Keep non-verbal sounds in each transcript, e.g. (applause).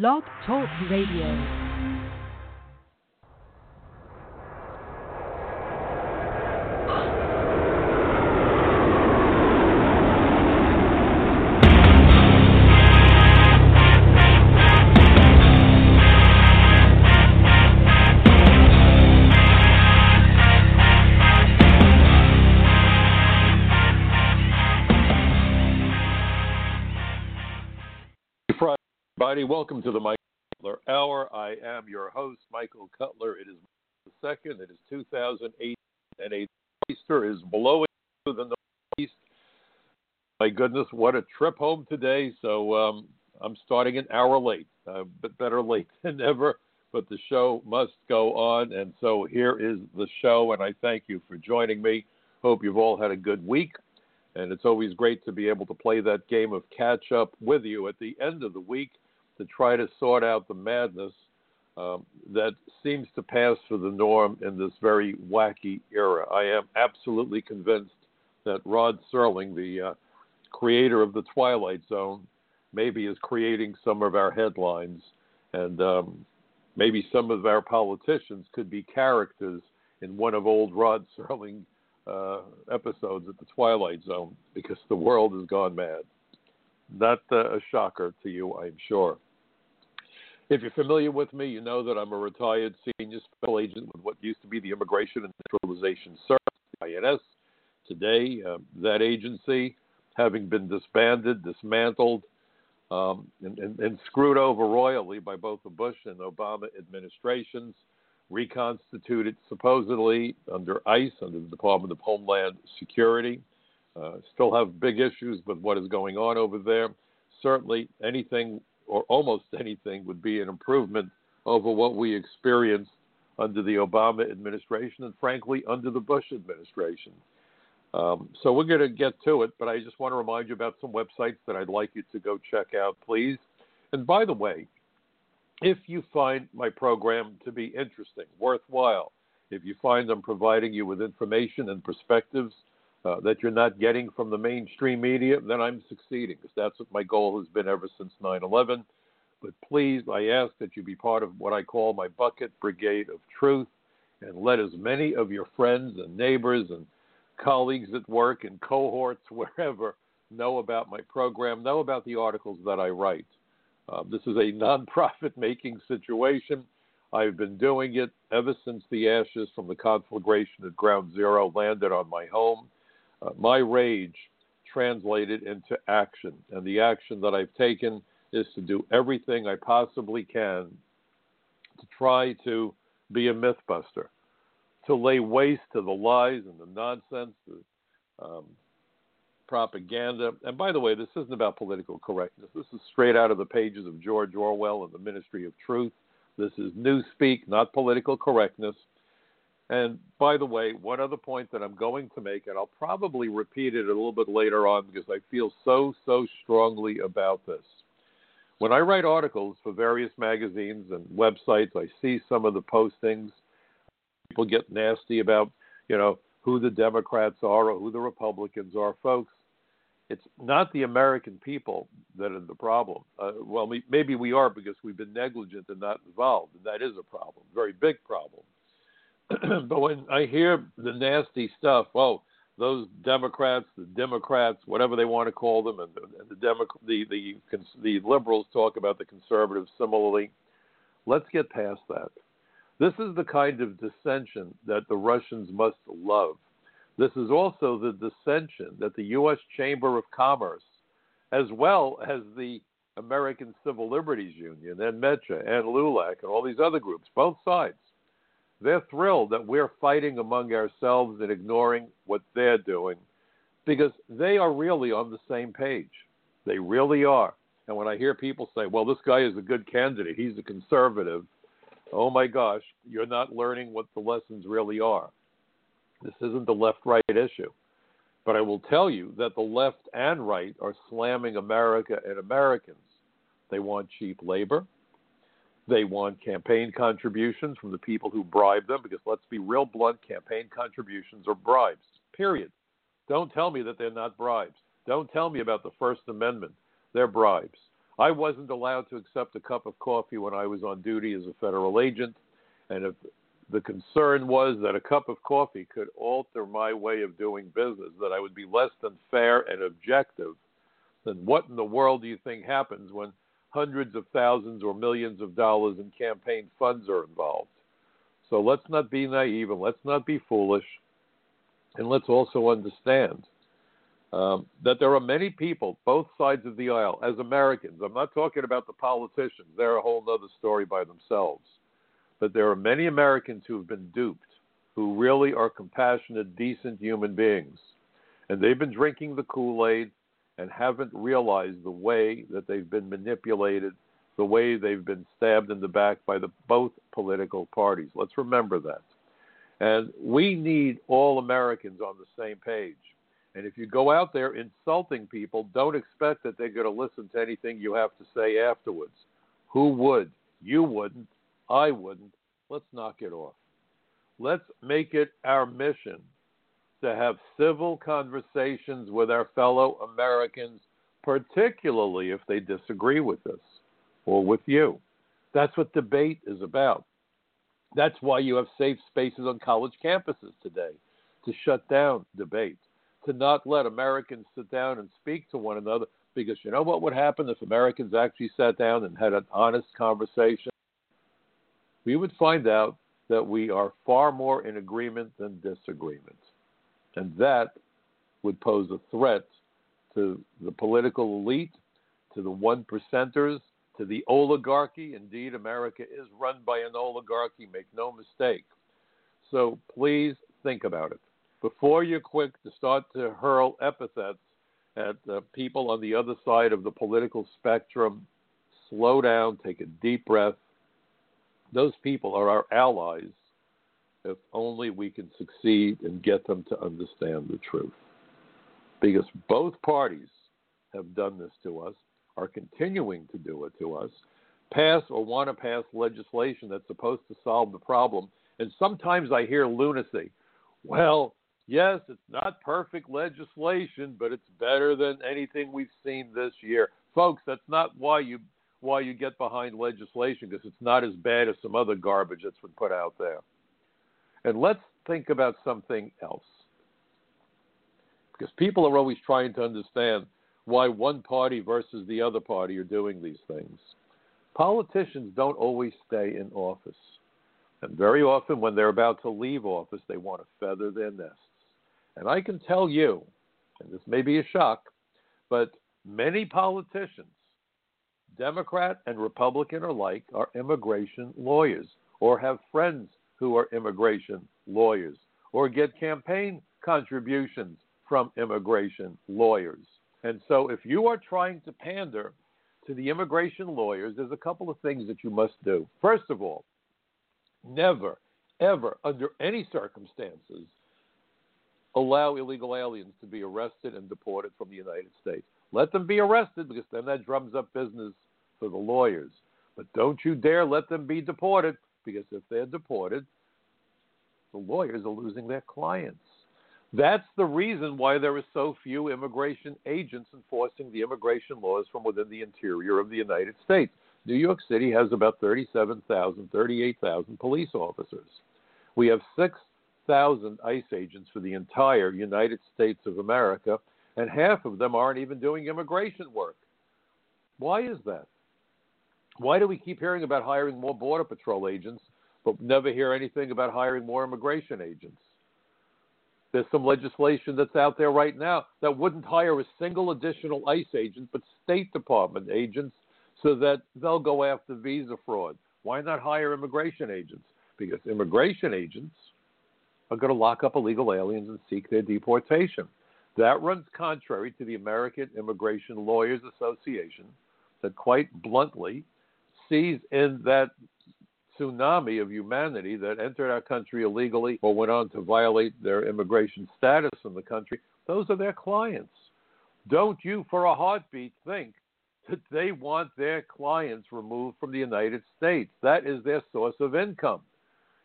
Blog Talk Radio. Everybody. Welcome to the Michael Cutler Hour. I am your host, Michael Cutler. It is the second. It is 2008, and a Easter is blowing through the northeast. My goodness, what a trip home today! So um, I'm starting an hour late, uh, but better late (laughs) than never. But the show must go on, and so here is the show. And I thank you for joining me. Hope you've all had a good week. And it's always great to be able to play that game of catch up with you at the end of the week to try to sort out the madness um, that seems to pass for the norm in this very wacky era. I am absolutely convinced that Rod Serling, the uh, creator of the Twilight Zone, maybe is creating some of our headlines, and um, maybe some of our politicians could be characters in one of old Rod Serling uh, episodes at the Twilight Zone because the world has gone mad. Not uh, a shocker to you, I'm sure. If you're familiar with me, you know that I'm a retired senior special agent with what used to be the Immigration and Naturalization Service, INS. Today, uh, that agency, having been disbanded, dismantled, um, and, and, and, screwed over royally by both the Bush and Obama administrations, reconstituted supposedly under ICE, under the Department of Homeland Security. Uh, still have big issues with what is going on over there. Certainly, anything or almost (laughs) anything would be an improvement over what we experienced under the Obama administration and, frankly, under the Bush administration. Um, so we're going to get to it, but I just want to remind you about some websites that I'd like you to go check out, please. And by the way, if you find my program to be interesting, worthwhile, if you find I'm providing you with information and perspectives uh, that you're not getting from the mainstream media, then I'm succeeding because that's what my goal has been ever since 9 11. But please, I ask that you be part of what I call my bucket brigade of truth and let as many of your friends and neighbors and colleagues at work and cohorts, (laughs) wherever, know about my program, know about the articles that I write. Uh, this is a nonprofit (laughs) making situation. I've been doing it ever since the ashes from the conflagration at Ground Zero landed on my home uh, my rage translated into action. And the action that I've taken is to do everything I possibly can to try to be a mythbuster, to lay waste to the lies and the nonsense, the um, propaganda. And by the way, this isn't about political correctness. This is straight out of the pages of George Orwell and the Ministry of Truth. This is newspeak, not political correctness. And by the way, one other point that I'm going to make, and I'll probably repeat it a little bit later on because I feel so, so strongly about this. When I write articles for various magazines and websites, I see some of the postings. People get nasty about, you know, who the Democrats are or who the Republicans are. Folks, it's not the American people that are the problem. Uh, well, maybe we are because we've been negligent and not involved, and that is a problem, very big problem. (clears throat) but when I hear the nasty stuff, oh, those Democrats, the Democrats, whatever they want to call them, and, the, Demo- the the the liberals talk about the conservatives similarly. Let's get past that. This is the kind of dissension that the Russians must love. This is also the dissension that the U.S. Chamber of Commerce, as well as the American Civil Liberties Union and MECHA and LULAC and all these other groups, both sides, they're thrilled that we're fighting among ourselves and ignoring what they're doing because they are really on the same page. They really are. And when I hear people say, well, this guy is a good candidate, he's a conservative, oh my gosh, you're not learning what the lessons really are. This isn't the left right issue. But I will tell you that the left and right are slamming America and Americans. They want cheap labor. They want campaign contributions from the people who bribe them, because let's be real blunt campaign contributions are bribes, period. Don't tell me that they're not bribes. Don't tell me about the First Amendment. They're bribes. I wasn't allowed to accept a cup of coffee when I was on duty as a federal agent. And if the concern was that a cup of coffee could alter my way of doing business, that I would be less than fair and objective, then what in the world do you think happens when hundreds of thousands or millions of dollars in campaign funds are involved? So let's not be naive and let's not be foolish. And let's also understand um, that there are many people, both sides of the aisle, as Americans. I'm not talking about the politicians, they're a whole other story by themselves. But there are many Americans who have been duped, who really are compassionate, decent human beings. And they've been drinking the Kool Aid and haven't realized the way that they've been manipulated, the way they've been stabbed in the back by the both political parties. Let's remember that. And we need all Americans on the same page. And if you go out there insulting people, don't expect that they're going to listen to anything you have to say afterwards. Who would? You wouldn't. I wouldn't. Let's knock it off. Let's make it our mission to have civil conversations with our fellow Americans, particularly if they disagree with us or with you. That's what debate is about. That's why you have safe spaces on college campuses today to shut down debate to not let Americans sit down and speak to one another because you know what would happen if Americans actually sat down and had an honest conversation? We would find out that we are far more in agreement than disagreement. And that would pose a threat to the political elite, to the one percenters, to the oligarchy. Indeed, America is run by an oligarchy, make no mistake. So please think about it before you're quick to start to hurl epithets at uh, people on the other side of the political spectrum, slow down, take a deep breath. Those people are our allies if only we can succeed and get them to understand the truth. Because both parties have done this to us, are continuing to do it to us, pass or want to pass legislation that's supposed to solve the problem. And sometimes I hear lunacy. Well, Yes, it's not perfect legislation, but it's better than anything we've seen this year. Folks, that's not why you why you get behind legislation because it's not as bad as some other garbage that's been put out there. And let's think about something else. Because people are always trying to understand why one party versus the other party are doing these things. Politicians don't always stay in office. And very often, when they're about to leave office, they want to feather their nests. And I can tell you, and this may be a shock, but many politicians, Democrat and Republican alike, are immigration lawyers or have friends who are immigration lawyers or get campaign contributions from immigration lawyers. And so if you are trying to pander to the immigration lawyers, there's a couple of things that you must do. First of all, never, ever, under any circumstances, allow illegal aliens to be arrested and deported from the United States. Let them be arrested because then that drums up business for the lawyers. But don't you dare let them be deported because if they're deported, the lawyers are losing their clients. That's the reason why there are so few immigration agents enforcing the immigration laws from within the interior of the United States. New York City has about 37,000, 38,000 police officers. We have six thousand ICE agents for the entire United States of America, and half of them aren't even doing immigration work. Why is that? Why do we keep hearing about hiring more Border Patrol agents, but never hear anything about hiring more immigration agents? There's some legislation that's out there right now that wouldn't hire a single additional ICE agent, but State Department agents so that they'll go after visa fraud. Why not hire immigration agents? Because immigration agents are going to lock up illegal aliens and seek their deportation. That runs contrary to the American Immigration Lawyers Association that quite bluntly sees in that tsunami of humanity that entered our country illegally or went on to violate their immigration status in the country, those are their clients. Don't you, for a heartbeat, think that they want their clients removed from the United States. That is their source of income.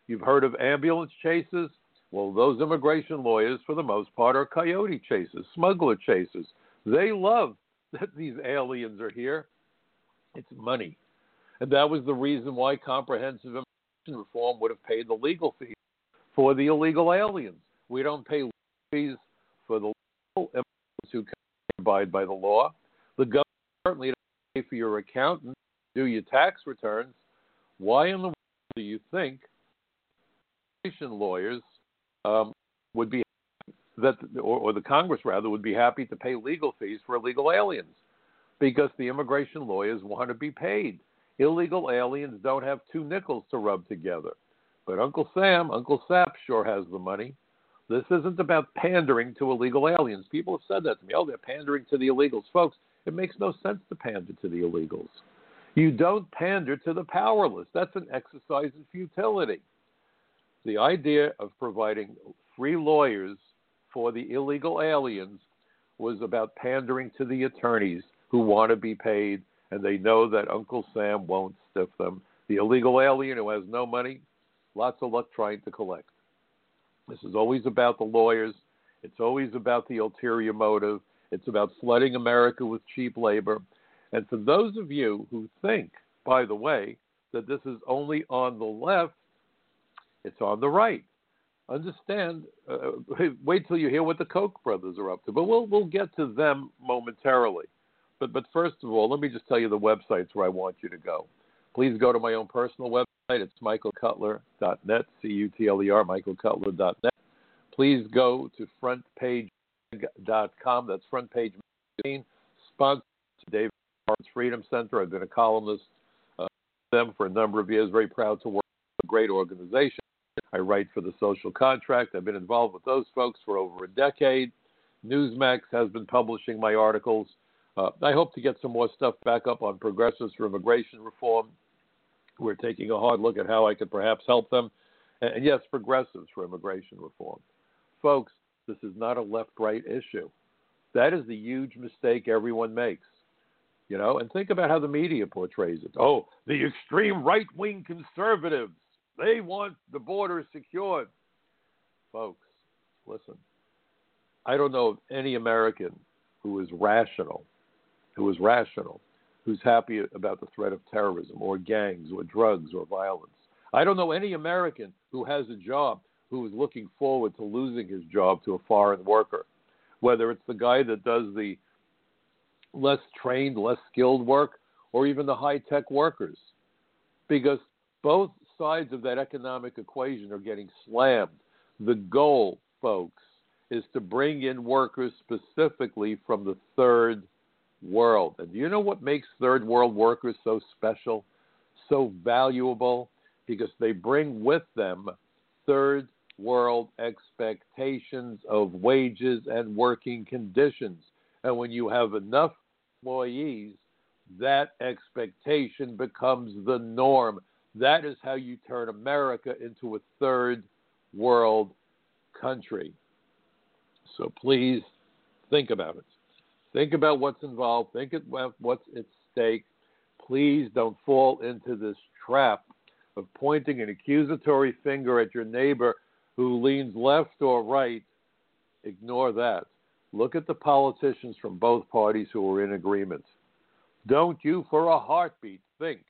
You've heard of ambulance chases? Well, those immigration lawyers, for the most part, are coyote chasers, smuggler chasers. They love that these aliens are here. It's money. And that was the reason why comprehensive immigration reform would have paid the legal fees for the illegal aliens. We don't pay fees for the legal immigrants who abide by the law. The government certainly doesn't pay for your accountant, do your tax returns. Why in the world do you think immigration lawyers um, would be that, or, or the Congress rather, would be happy to pay legal fees for illegal aliens? Because the immigration lawyers want to be paid. Illegal aliens don't have two nickels to rub together. But Uncle Sam, Uncle Sap sure has the money. This isn't about pandering to illegal aliens. People have said that to me. Oh, they're pandering to the illegals. Folks, it makes no sense to pander to the illegals. You don't pander to the powerless. That's an exercise in futility. The idea of providing free lawyers for the illegal aliens was about pandering to the attorneys who want to be paid and they know that Uncle Sam won't stiff them. The illegal alien who has no money, lots of luck trying to collect. This is always about the lawyers. It's always about the ulterior motive. It's about flooding America with cheap labor. And for those of you who think, by the way, that this is only on the left, it's on the right. Understand? Uh, (laughs) wait till you hear what the Koch brothers are up to. But we'll we'll get to them momentarily. But but first of all, let me just tell you the websites where I want you to go. Please go to my own personal website. It's michaelcutler.net, C-U-T-L-E-R, michaelcutler.net. Please go to frontpage.com. That's Front Page Magazine, sponsored David Lawrence Freedom Center. I've been a columnist uh, them for a number of years. Very proud to work with a great organization. I write for the Social Contract. I've been involved with those folks for over a decade. Newsmax has been publishing my articles. Uh, I hope to get some more stuff back up on progressives for immigration reform. We're taking a hard look at how I could perhaps help them. And, and yes, progressives for immigration reform. Folks, this is not a left right issue. That is the huge mistake everyone makes. You know, and think about how the media portrays it. Oh, the extreme right wing conservatives, they want the border secured. Folks, listen, I don't know of any American who is rational who is rational, who's happy about the threat of terrorism or gangs or drugs or violence. I don't know any American who has a job who is looking forward to losing his job to a foreign worker, whether it's the guy that does the less trained, less skilled work, or even the high tech workers. Because both sides of that economic equation are getting slammed. The goal, folks, is to bring in workers specifically from the third world. And do you know what makes third world workers so special, so valuable? Because they bring with them third world expectations of wages and working conditions. And when you have enough employees, that expectation becomes the norm. That is how you turn America into a third world country. So please think about it. Think about what's involved. Think about what's at stake. Please don't fall into this trap of pointing an accusatory finger at your neighbor who leans left or right. Ignore that. Look at the politicians from both parties who are in agreement. Don't you, for a heartbeat, think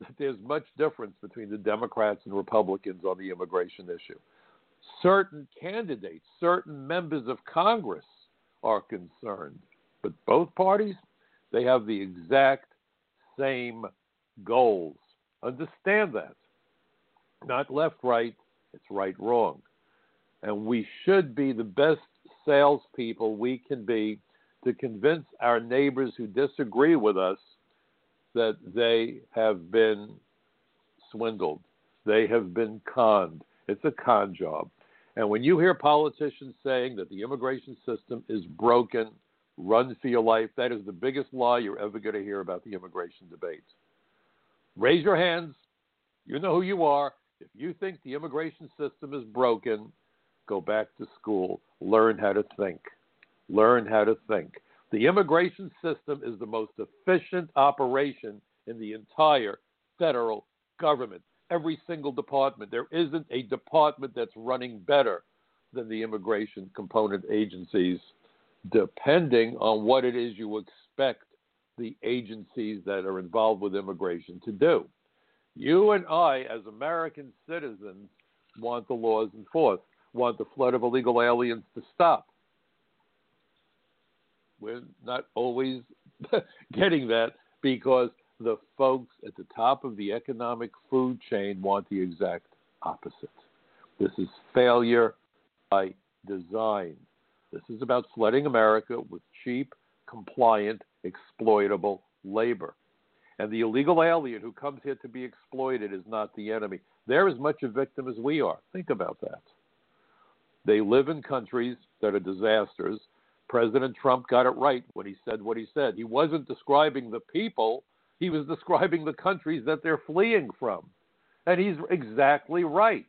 that there's much difference between the Democrats and Republicans on the immigration issue. Certain candidates, certain members of Congress are concerned. But both parties, they have the exact same goals. Understand that. Not left, right, it's right, wrong. And we should be the best salespeople we can be to convince our neighbors who disagree with us that they have been swindled, they have been conned. It's a con job. And when you hear politicians saying that the immigration system is broken, run for your life. That is the biggest lie you're ever going to hear about the immigration debate. Raise your hands. You know who you are. If you think the immigration system is broken, go back to school. Learn how to think. Learn how to think. The immigration system is the most efficient operation in the entire federal government. Every single department. There isn't a department that's running better than the immigration component agencies, depending on what it is you expect the agencies that are involved with immigration to do. You and I, as American citizens, want the laws enforced, want the flood of illegal aliens to stop. We're not always (laughs) getting that because the folks at the top of the economic food chain want the exact opposite. This is failure by design. This is about flooding America with cheap, compliant, exploitable labor. And the illegal alien who comes here to be exploited is not the enemy. They're as much a victim as we are. Think about that. They live in countries that are disasters. President Trump got it right when he said what he said. He wasn't describing the people, he was describing the countries that they're fleeing from. And he's exactly right.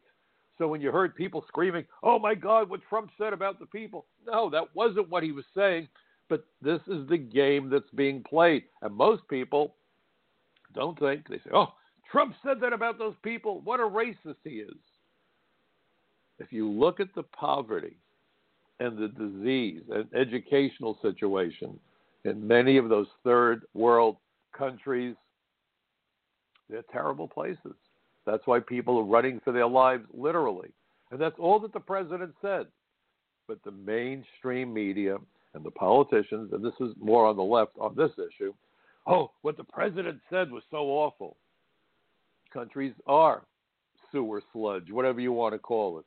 So when you heard people screaming, oh my God, what Trump said about the people, no, that wasn't what he was saying. But this is the game that's being played. And most people don't think, they say, oh, Trump said that about those people. What a racist he is. If you look at the poverty and the disease and educational situation in many of those third world countries, they're terrible places. That's why people are running for their lives literally. And that's all that the president said. But the mainstream media and the politicians, and this is more on the left on this issue, oh, what the president said was so awful. Countries are sewer sludge, whatever you want to call it.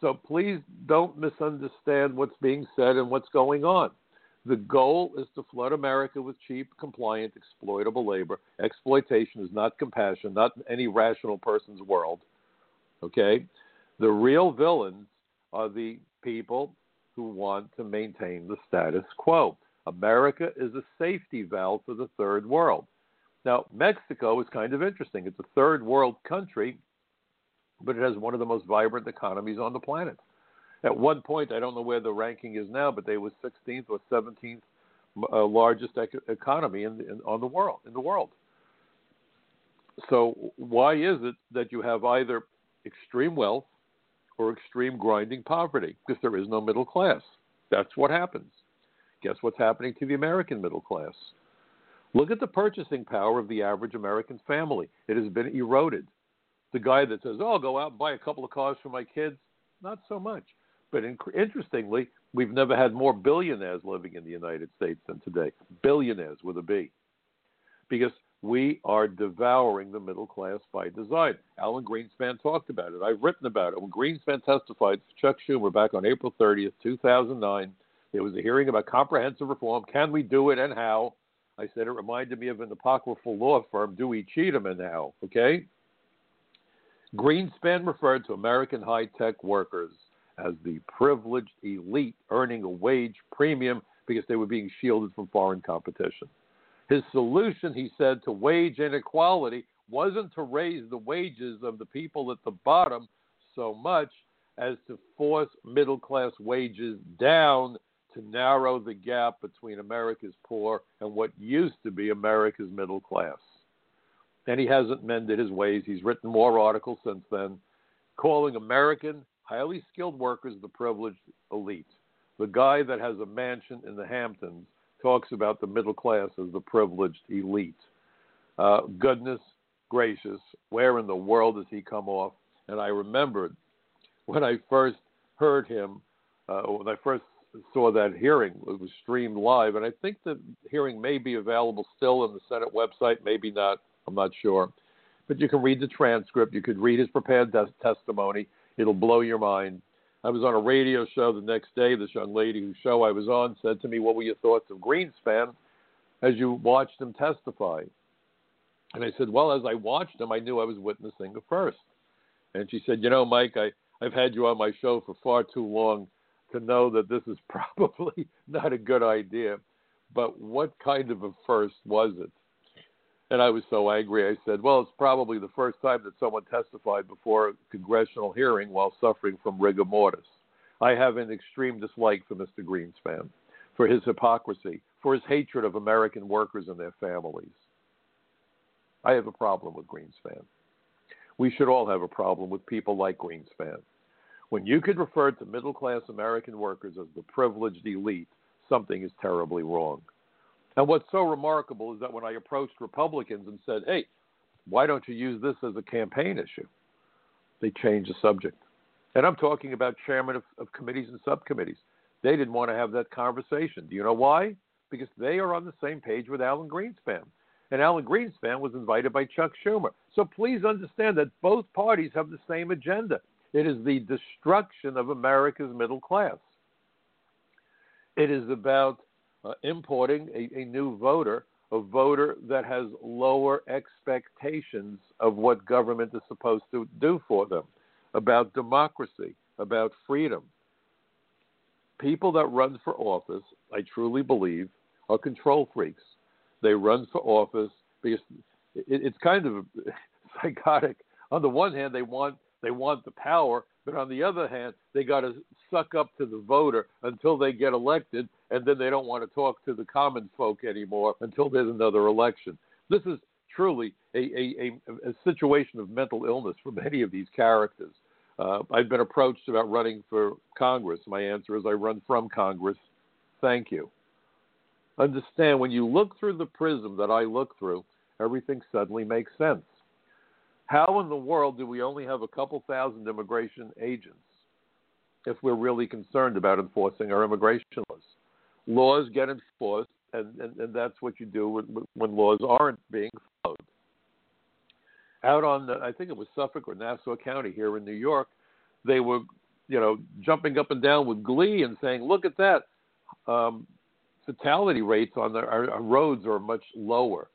So please don't misunderstand what's being said and what's going on. The goal is to flood America with cheap, compliant, exploitable labor. Exploitation is not compassion, not any rational person's world. Okay? The real villains are the people who want to maintain the status quo. America is a safety valve for the third world. Now, Mexico is kind of interesting. It's a third world country, but it has one of the most vibrant economies on the planet. At one point, I don't know where the ranking is now, but they were 16th or 17th uh, largest ec- economy in, in, on the world in the world. So why is it that you have either extreme wealth or extreme grinding poverty? Because there is no middle class. That's what happens. Guess what's happening to the American middle class? Look at the purchasing power of the average American family. It has been eroded. The guy that says, "Oh, I'll go out and buy a couple of cars for my kids," not so much. But in, interestingly, we've never had more billionaires living in the United States than today. Billionaires with a B. Because we are devouring the middle class by design. Alan Greenspan talked about it. I've written about it. When Greenspan testified to Chuck Schumer back on April 30th, 2009, there was a hearing about comprehensive reform. Can we do it and how? I said it reminded me of an apocryphal law firm, Dewey Cheatham and how. Okay? Greenspan referred to American high tech workers as the privileged elite earning a wage premium because they were being shielded from foreign competition. His solution, he said, to wage inequality wasn't to raise the wages of the people at the bottom so much as to force middle class wages down to narrow the gap between America's poor and what used to be America's middle class. And he hasn't mended his ways. He's written more articles since then, calling American highly skilled workers, the privileged elite. The guy that has a mansion in the Hamptons talks about the middle class as the privileged elite. Uh, goodness gracious, where in the world does he come off? And I remembered when I first heard him, uh, when I first saw that hearing, it was streamed live, and I think the hearing may be available still on the Senate website, maybe not, I'm not sure. But you can read the transcript, you could read his prepared des- testimony. It'll blow your mind. I was on a radio show the next day. This young lady whose show I was on said to me, What were your thoughts of Greenspan as you watched him testify? And I said, Well, as I watched him, I knew I was witnessing a first. And she said, You know, Mike, I, I've had you on my show for far too long to know that this is (laughs) probably not a good idea. But what kind of a first was it? And I was so angry, I said, Well, it's probably the first time that someone testified before a congressional hearing while suffering from rigor mortis. I have an extreme dislike for Mr. Greenspan, for his hypocrisy, for his hatred of American workers and their families. I have a problem with Greenspan. We should all have a problem with people like Greenspan. When you could refer to middle class American workers as the privileged elite, something is terribly wrong. And what's so remarkable is that when I approached Republicans and said, hey, why don't you use this as a campaign issue? They changed the subject. And I'm talking about chairmen of, of committees and subcommittees. They didn't want to have that conversation. Do you know why? Because they are on the same page with Alan Greenspan. And Alan Greenspan was invited by Chuck Schumer. So please understand that both parties have the same agenda. It is the destruction of America's middle class. It is about uh, importing a, a new voter, a voter that has lower expectations of what government is supposed to do for them, about democracy, about freedom. People that run for office, I truly believe, are control freaks. They run for office because it, it's kind of (laughs) psychotic. On the one hand, they want they want the power, but on the other hand, they got to suck up to the voter until they get elected, and then they don't want to talk to the common folk anymore until there's another election. This is truly a, a, a, a situation of mental illness for many of these characters. Uh, I've been approached about running for Congress. My answer is I run from Congress. Thank you. Understand when you look through the prism that I look through, everything suddenly makes sense. How in the world do we only have a couple thousand immigration agents if we're really concerned about enforcing our immigration laws? Laws get enforced, and, and, and that's what you do when, when laws aren't being followed. Out on, the, I think it was Suffolk or Nassau County here in New York, they were, you know, jumping up and down with glee and saying, "Look at that! Um, fatality rates on the, our, our roads are much lower."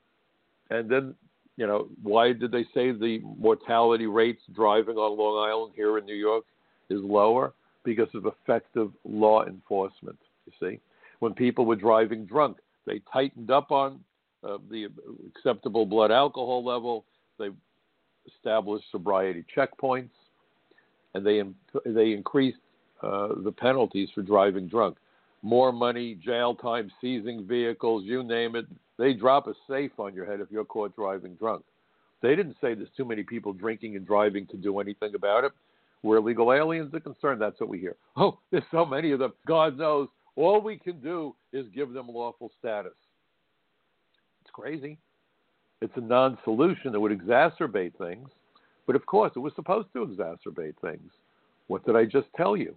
And then you know, why did they say the mortality rates driving on Long Island here in New York is lower? Because of effective law enforcement. You see, when people were driving drunk, they tightened up on uh, the acceptable blood alcohol level. They established sobriety checkpoints, and they they increased uh, the penalties for driving drunk. More money, jail time, seizing vehicles, you name it. They drop a safe on your head if you're caught driving drunk. They didn't say there's too many people drinking and driving to do anything about it. Where illegal aliens are concerned, that's what we hear. Oh, (laughs) there's so many of them. God knows. All we can do is give them lawful status. It's crazy. It's a non solution that would exacerbate things. But of course, it was supposed to exacerbate things. What did I just tell you?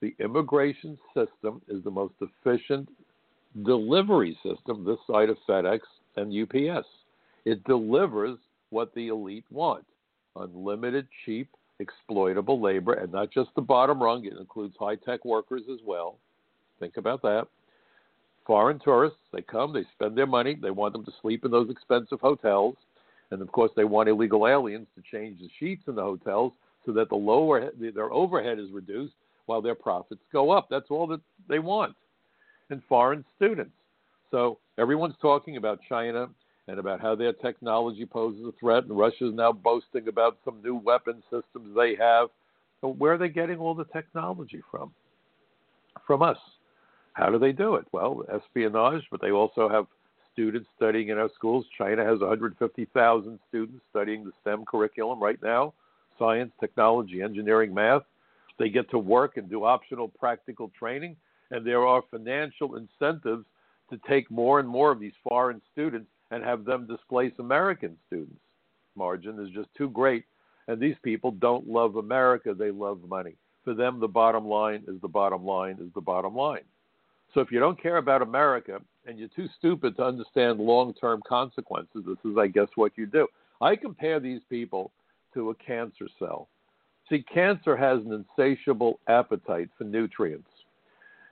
The immigration system is the most efficient delivery system this side of FedEx and UPS. It delivers what the elite want unlimited, cheap, exploitable labor, and not just the bottom rung, it includes high tech workers as well. Think about that. Foreign tourists, they come, they spend their money, they want them to sleep in those expensive hotels. And of course, they want illegal aliens to change the sheets in the hotels so that the lower their overhead is reduced while their profits go up. That's all that they want and foreign students. So everyone's talking about China and about how their technology poses a threat, and Russia is now boasting about some new weapon systems they have. Where are they getting all the technology from? From us. How do they do it? Well, espionage, but they also have students studying in our schools. China has 150,000 students studying the STEM curriculum right now science, technology, engineering, math. They get to work and do optional practical training and there are financial incentives to take more and more of these foreign students and have them displace American students. Margin is just too great, and these people don't love America, they love money. For them, the bottom line is the bottom line is the bottom line. So if you don't care about America and you're too stupid to understand long term consequences, this is, I guess, what you do. I compare these people to a cancer cell. See, cancer has an insatiable appetite for nutrients.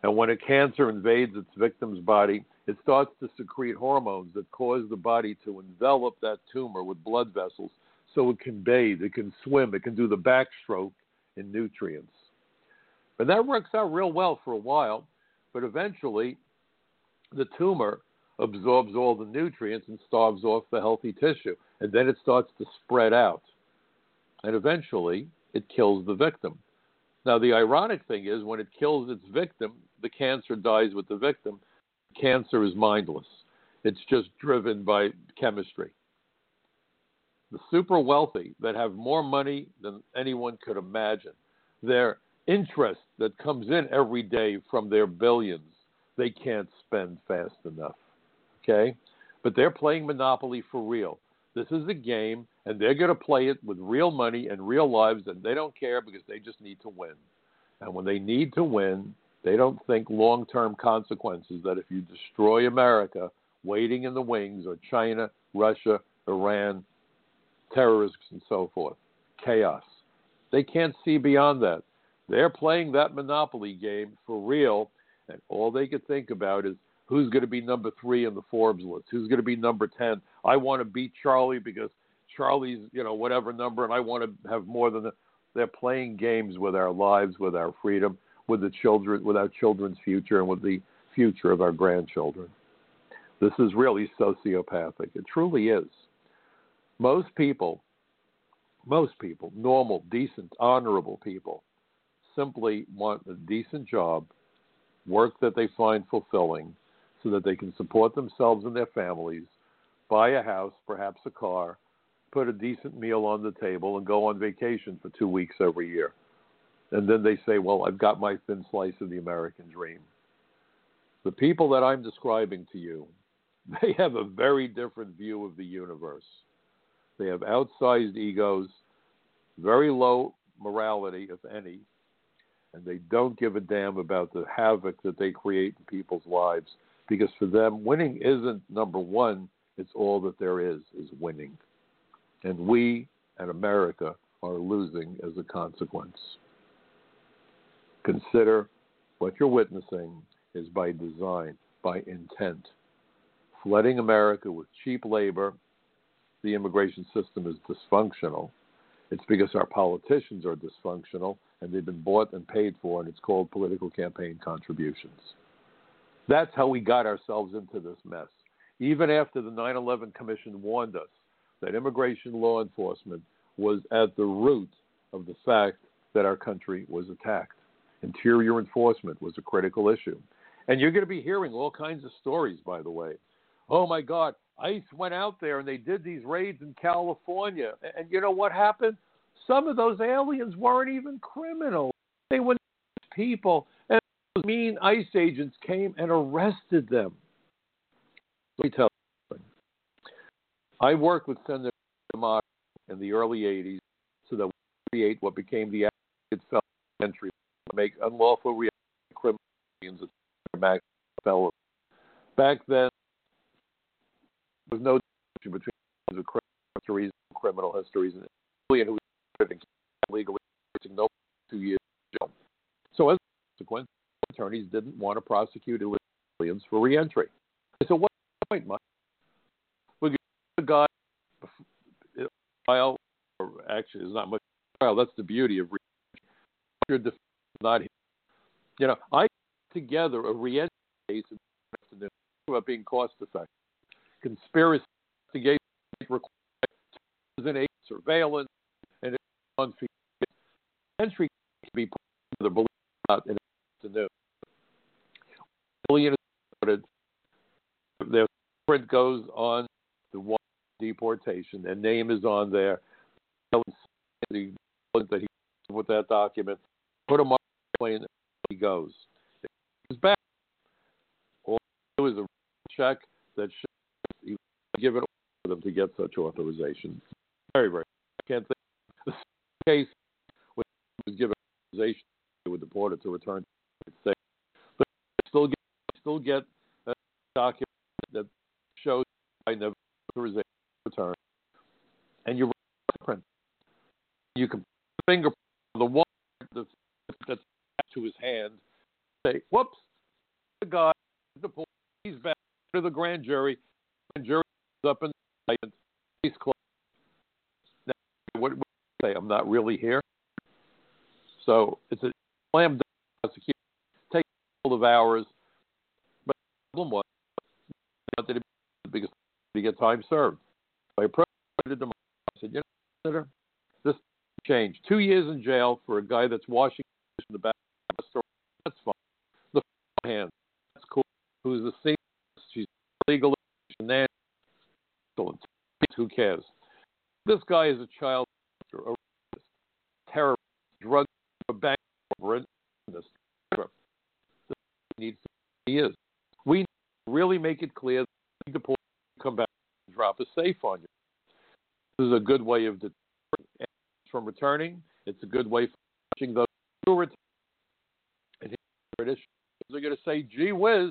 And when a cancer invades its victim's body, it starts to secrete hormones that cause the body to envelop that tumor with blood vessels so it can bathe, it can swim, it can do the backstroke in nutrients. And that works out real well for a while, but eventually the tumor absorbs all the nutrients and starves off the healthy tissue. And then it starts to spread out. And eventually it kills the victim. Now, the ironic thing is when it kills its victim, the cancer dies with the victim. Cancer is mindless, it's just driven by chemistry. The super wealthy that have more money than anyone could imagine, their interest that comes in every day from their billions, they can't spend fast enough okay? But they're playing Monopoly for real. This is a game, and they're going to play it with real money and real lives, and they don't care because they just need to win. And when they need to win, they don't think long term consequences that if you destroy America, waiting in the wings are China, Russia, Iran, terrorists, and so forth. Chaos. They can't see beyond that. They're playing that Monopoly game for real, and all they could think about is who's going to be number three in the Forbes list, who's going to be number 10. I want to beat Charlie because Charlie's, you know, whatever number, and I want to have more than the, they're playing games with our lives, with our freedom, with the children, with our children's future, and with the future of our grandchildren. This is really sociopathic. It truly is. Most people, most people, normal, decent, honorable people, simply want a decent job, work that they find fulfilling, so that they can support themselves and their families, buy a house, perhaps a car, put a decent meal on the table, and go on vacation for two weeks every year. And then they say, Well, I've got my thin slice of the American dream. The people that I'm describing to you, (laughs) they have a very different view of the universe. They have outsized egos, very low morality, if any, and they don't give a damn about the havoc that they create in people's lives because for them, winning isn't number one, it's all that there is, is winning. And we and America are losing as a consequence. Consider what you're witnessing is by design, by intent. Flooding America with cheap labor, the immigration system is dysfunctional. It's because our politicians are dysfunctional and they've been bought and paid for, and it's called political campaign contributions. That's how we got ourselves into this mess. Even after the 9 11 Commission warned us that immigration law enforcement was at the root of the fact that our country was attacked. Interior enforcement was a critical issue. And you're going to be hearing all kinds of stories, by the way. Oh my God, ICE went out there and they did these raids in California. And you know what happened? Some of those aliens weren't even criminals. They were people And mean ICE agents came and arrested them. Let me tell. I worked with Senator D'Amato in the early 80s so that we create what became the Advocate Entry to make unlawful reentry criminals max fellows. Back then, there was no distinction between criminal criminal histories, and who was legally no two years jail. So as a consequence, attorneys didn't want to prosecute illegal aliens for reentry. "What's the point, Mike? We get a guy trial, or actually, there's not much trial. That's the beauty of reentry. Not, you know, I put together a reentry case about being cost effective. Conspiracy investigation requires surveillance and on entry to be put together, believe it or not, in afternoon million deported. Their print goes on the one deportation. Their name is on there. The that he with that document, put him on the plane, he goes. He's back. All do is a check that shows he given for them to get such authorization. Very, very. I can't think. The (laughs) case when he was given authorization, they were deported to return to the States. But still get still get a document that shows I never authorization return, and you print. You can fingerprint the one that's, that's to his hand. Say, whoops, the guy, the police, he's back to the grand jury. Grand jury up in the case closed. Now, what, what say? I'm not really here. So it's a slam dunk prosecution. Take a couple of hours. But the problem was, wanted to be because to get time served. I approached him. I said, you know, Senator, this changed. Two years in jail for a guy that's washing in the back of the store. That's fine. The hand, that's cool. Who's the same? She's legal. Who cares? This guy is a child a racist, terrorist, drug, a bank robber, this. Needs to he is. We really make it clear that the police come back and drop a safe on you. This is a good way of deterring from returning. It's a good way for watching those who return. And British are going to say, "Gee whiz,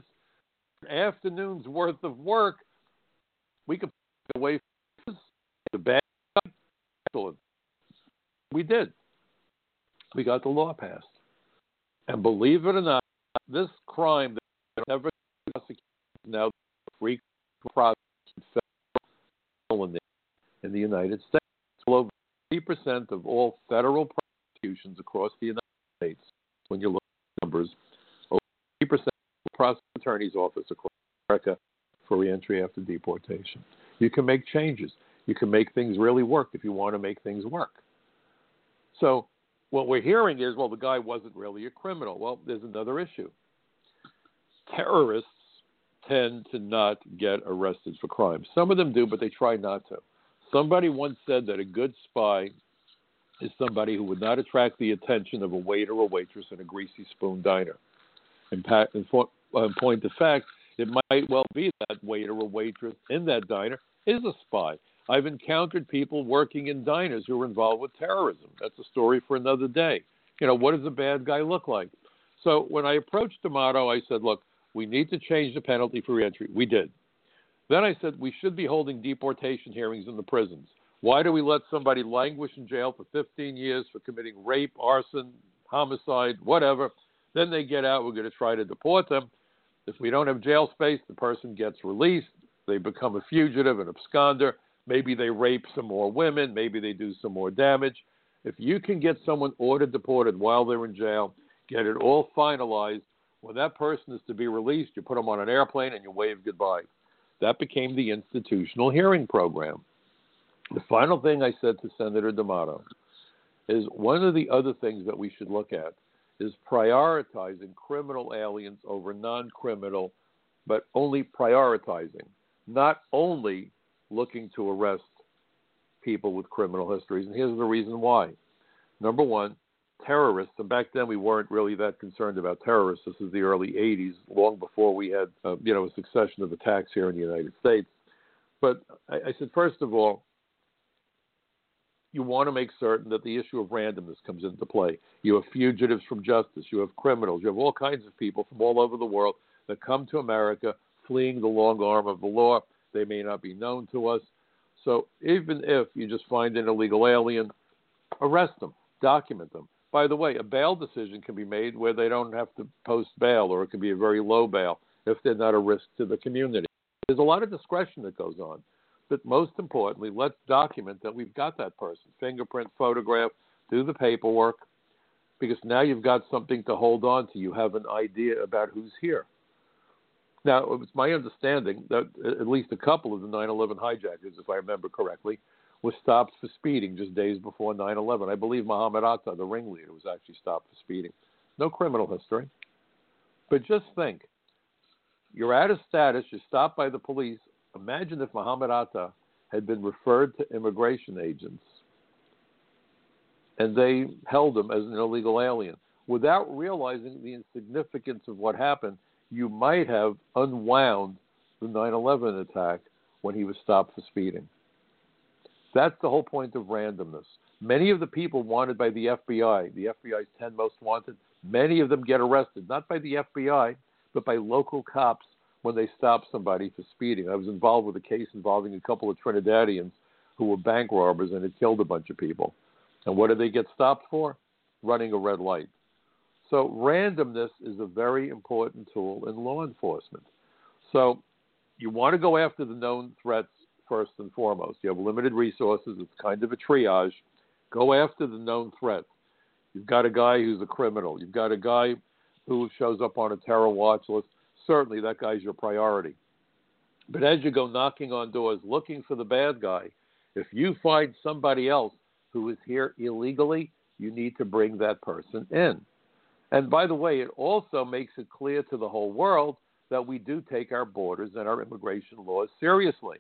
afternoon's worth of work, we could put away the bad excellent. We did. We got the law passed. And believe it or not, this crime that never prosecuted now free prosecution in the, in the United States. Over 30% of all federal prosecutions across the United States, when you look at numbers, over 30% prosecuting attorney's office across America for reentry after deportation. You can make changes. You can make things really work if you want to make things work. So, what we're hearing is, well, the guy wasn't really a criminal. Well, there's another issue. Terrorists tend to not get arrested for crimes. Some of them do, but they try not to. Somebody once said that a good spy is somebody who would not attract the attention of a waiter or waitress in a greasy spoon diner. In, in point of fact, it might well be that waiter or waitress in that diner is a spy. I've encountered people working in diners who are involved with terrorism. That's a story for another day. You know, what does a bad guy look like? So when I approached D'Amato, I said, look, we need to change the penalty for reentry. We did. Then I said, we should be holding deportation hearings in the prisons. Why do we let somebody languish in jail for 15 years for committing rape, arson, homicide, whatever? Then they get out. We're going to try to deport them. If we don't have jail space, the person gets released. They become a fugitive, an absconder. Maybe they rape some more women. Maybe they do some more damage. If you can get someone ordered deported while they're in jail, get it all finalized. When that person is to be released, you put them on an airplane and you wave goodbye. That became the institutional hearing program. The final thing I said to Senator D'Amato is one of the other things that we should look at is prioritizing criminal aliens over non criminal, but only prioritizing, not only looking to arrest people with criminal histories. And here's the reason why. Number one, terrorists, and back then we weren't really that concerned about terrorists. This is the early 80s, long before we had, uh, you know, a succession of attacks here in the United States. But I, I said, first of all, you want to make certain that the issue of randomness comes into play. You have fugitives from justice, you have criminals, you have all kinds of people from all over the world that come to America fleeing the long arm of the law. They may not be known to us. So even if you just find an illegal alien, arrest them, document them. By the way, a bail decision can be made where they don't have to post bail, or it can be a very low bail if they're not a risk to the community. There's a lot of discretion that goes on. But most importantly, let's document that we've got that person fingerprint, photograph, do the paperwork, because now you've got something to hold on to. You have an idea about who's here. Now, it's my understanding that at least a couple of the 9 11 hijackers, if I remember correctly, were stopped for speeding just days before 9 11. I believe Mohammed Atta, the ringleader, was actually stopped for speeding. No criminal history. But just think you're out of status, you're stopped by the police. Imagine if Mohammed Atta had been referred to immigration agents and they held him as an illegal alien. Without realizing the insignificance of what happened, you might have unwound the 9 11 attack when he was stopped for speeding. That's the whole point of randomness. Many of the people wanted by the FBI, the FBI's 10 most wanted, many of them get arrested, not by the FBI, but by local cops when they stop somebody for speeding. I was involved with a case involving a couple of Trinidadians who were bank robbers and had killed a bunch of people. And what did they get stopped for? Running a red light. So randomness is a very important tool in law enforcement. So you want to go after the known threats first and foremost. You have limited resources. It's kind of a triage. Go after the known threats. You've got a guy who's a criminal. You've got a guy who shows up on a terror watch list, certainly that guy's your priority. But as you go knocking on doors looking for the bad guy, if you find somebody else who is here illegally, you need to bring that person in. And by the way, it also makes it clear to the whole world that we do take our borders and our immigration laws seriously.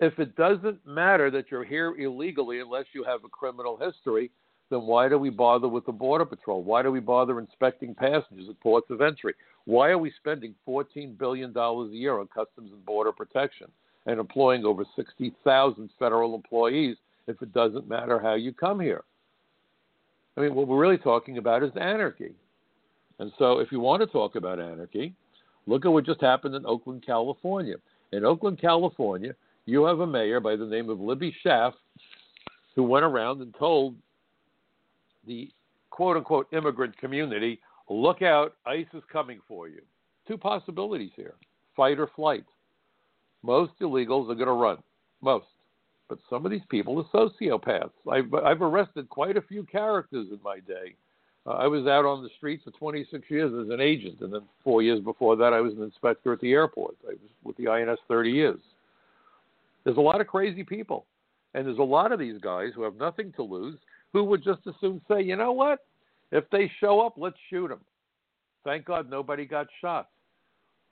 If it doesn't matter that you're here illegally unless you have a criminal history, then why do we bother with the Border Patrol? Why do we bother inspecting passengers at ports of entry? Why are we spending $14 billion a year on Customs and Border Protection and employing over 60,000 federal employees if it doesn't matter how you come here? I mean, what we're really talking about is anarchy. And so, if you want to talk about anarchy, look at what just happened in Oakland, California. In Oakland, California, you have a mayor by the name of Libby Schaaf who went around and told the quote unquote immigrant community, look out, ICE is coming for you. Two possibilities here fight or flight. Most illegals are going to run. Most. But some of these people are sociopaths. I've, I've arrested quite a few characters in my day. Uh, I was out on the streets for 26 years as an agent, and then four years before that, I was an inspector at the airport. I was with the INS 30 years. There's a lot of crazy people, and there's a lot of these guys who have nothing to lose who would just as soon say, you know what? If they show up, let's shoot them. Thank God nobody got shot.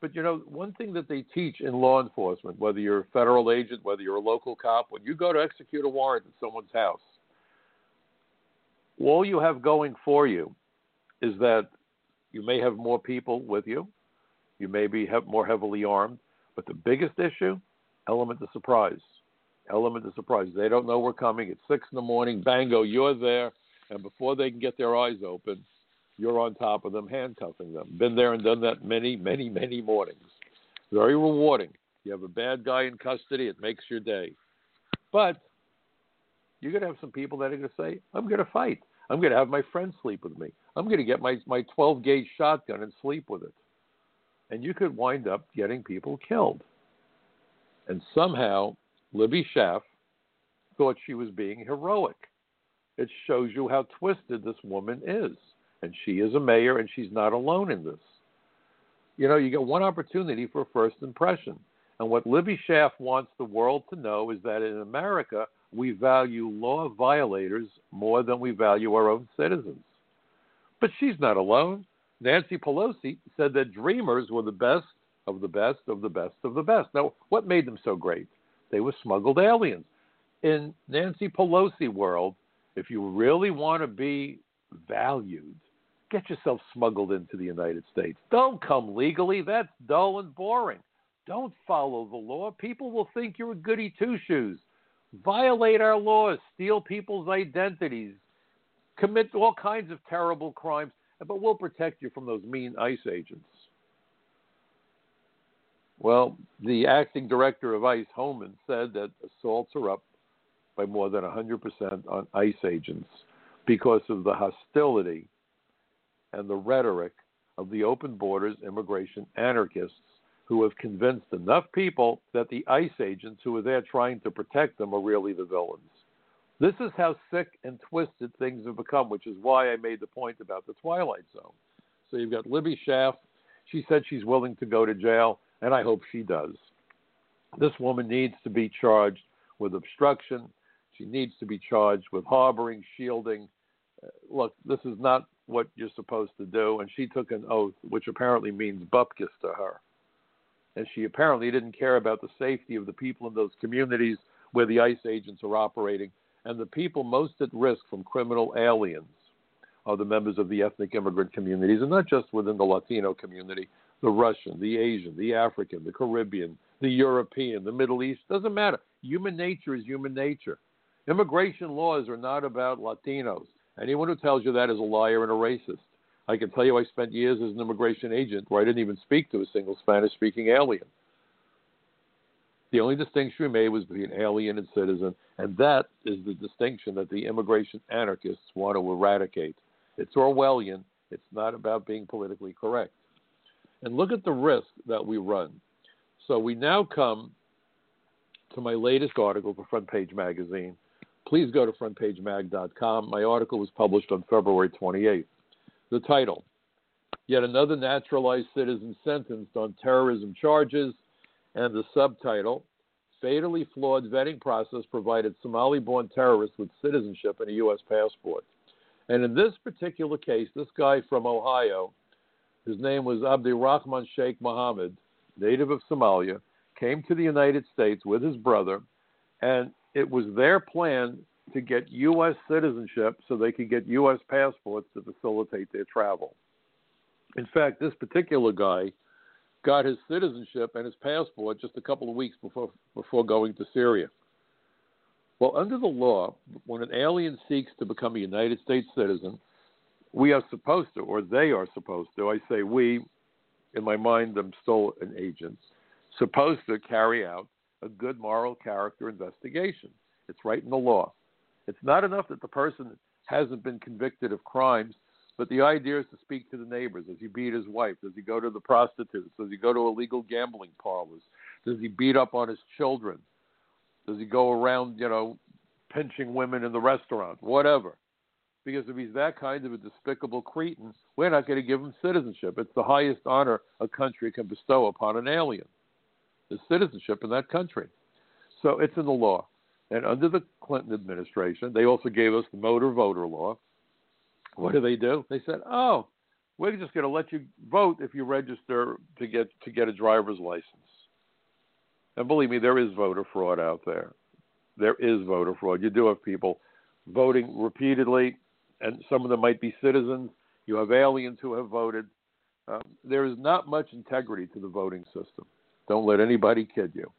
But you know, one thing that they teach in law enforcement, whether you're a federal agent, whether you're a local cop, when you go to execute a warrant in someone's house, all you have going for you is that you may have more people with you, you may be more heavily armed, but the biggest issue, element of surprise. Element of surprise. They don't know we're coming. It's six in the morning. Bango, you're there, and before they can get their eyes open, you're on top of them, handcuffing them. Been there and done that many, many, many mornings. Very rewarding. You have a bad guy in custody, it makes your day. But you're going to have some people that are going to say, I'm going to fight. I'm going to have my friend sleep with me. I'm going to get my, my 12 gauge shotgun and sleep with it. And you could wind up getting people killed. And somehow, Libby Schaaf thought she was being heroic. It shows you how twisted this woman is and she is a mayor, and she's not alone in this. You know, you get one opportunity for a first impression. And what Libby Schaaf wants the world to know is that in America, we value law violators more than we value our own citizens. But she's not alone. Nancy Pelosi said that dreamers were the best of the best of the best of the best. Now, what made them so great? They were smuggled aliens. In Nancy Pelosi world, if you really want to be valued, get yourself smuggled into the United States. Don't come legally. That's dull and boring. Don't follow the law. People will think you're a goody two shoes. Violate our laws, steal people's identities, commit all kinds of terrible crimes, but we'll protect you from those mean ICE agents. Well, the acting director of ICE, Homan, said that assaults are up by more than 100% on ICE agents because of the hostility and the rhetoric of the open borders immigration anarchists who have convinced enough people that the ICE agents who are there trying to protect them are really the villains. This is how sick and twisted things have become, which is why I made the point about the Twilight Zone. So you've got Libby Schaaf. She said she's willing to go to jail, and I hope she does. This woman needs to be charged with obstruction. She needs to be charged with harboring, shielding. Uh, look, this is not what you're supposed to do, and she took an oath, which apparently means bupkis to her. And she apparently didn't care about the safety of the people in those communities where the ICE agents are operating. And the people most at risk from criminal aliens are the members of the ethnic immigrant communities, and not just within the Latino community, the Russian, the Asian, the African, the Caribbean, the European, the Middle East. Doesn't matter. Human nature is human nature. Immigration laws are not about Latinos. Anyone who tells you that is a liar and a racist. I can tell you I spent years as an immigration agent where I didn't even speak to a single Spanish speaking alien. The only distinction we made was between alien and citizen, and that is the distinction that the immigration anarchists want to eradicate. It's Orwellian, it's not about being politically correct. And look at the risk that we run. So we now come to my latest article for Front Page Magazine please go to frontpagemag.com. My article was published on February 28th. The title Yet another naturalized citizen sentenced on terrorism charges, and the subtitle Fatally Flawed Vetting Process Provided Somali born Terrorists with Citizenship and a U.S. Passport. And in this particular case, this guy from Ohio, his name was Abdirahman Sheikh Mohammed, native of Somalia, came to the United States with his brother, and it was their plan to get U.S. citizenship so they could get U.S. passports to facilitate their travel. In fact, this particular guy got his citizenship and his passport just a couple of weeks before before going to Syria. Well, under the law, when an alien seeks to become a United States citizen, we are supposed to, or they are supposed to, I say we, in my mind, I'm still an agent, supposed to carry out a good moral character investigation. It's right in the law. It's not enough that the person hasn't been convicted of crimes, but the idea is to speak to the neighbors. Does he beat his wife? Does he go to the prostitutes? Does he go to illegal gambling parlors? Does he beat up on his children? Does he go around, you know, pinching women in the restaurant? Whatever. Because if he's that kind of a despicable cretin, we're not going to give him citizenship. It's the highest honor a country can bestow upon an alien, is citizenship in that country. So it's in the law. And under the Clinton administration, they also gave us the motor voter law. What do they do? They said, "Oh, we're just going to let you vote if you register to get to get a driver's license." And believe me, there is voter fraud out there. There is voter fraud. You do have people voting repeatedly, and some of them might be citizens. You have aliens who have voted. Um, there is not much integrity to the voting system. Don't let anybody kid you.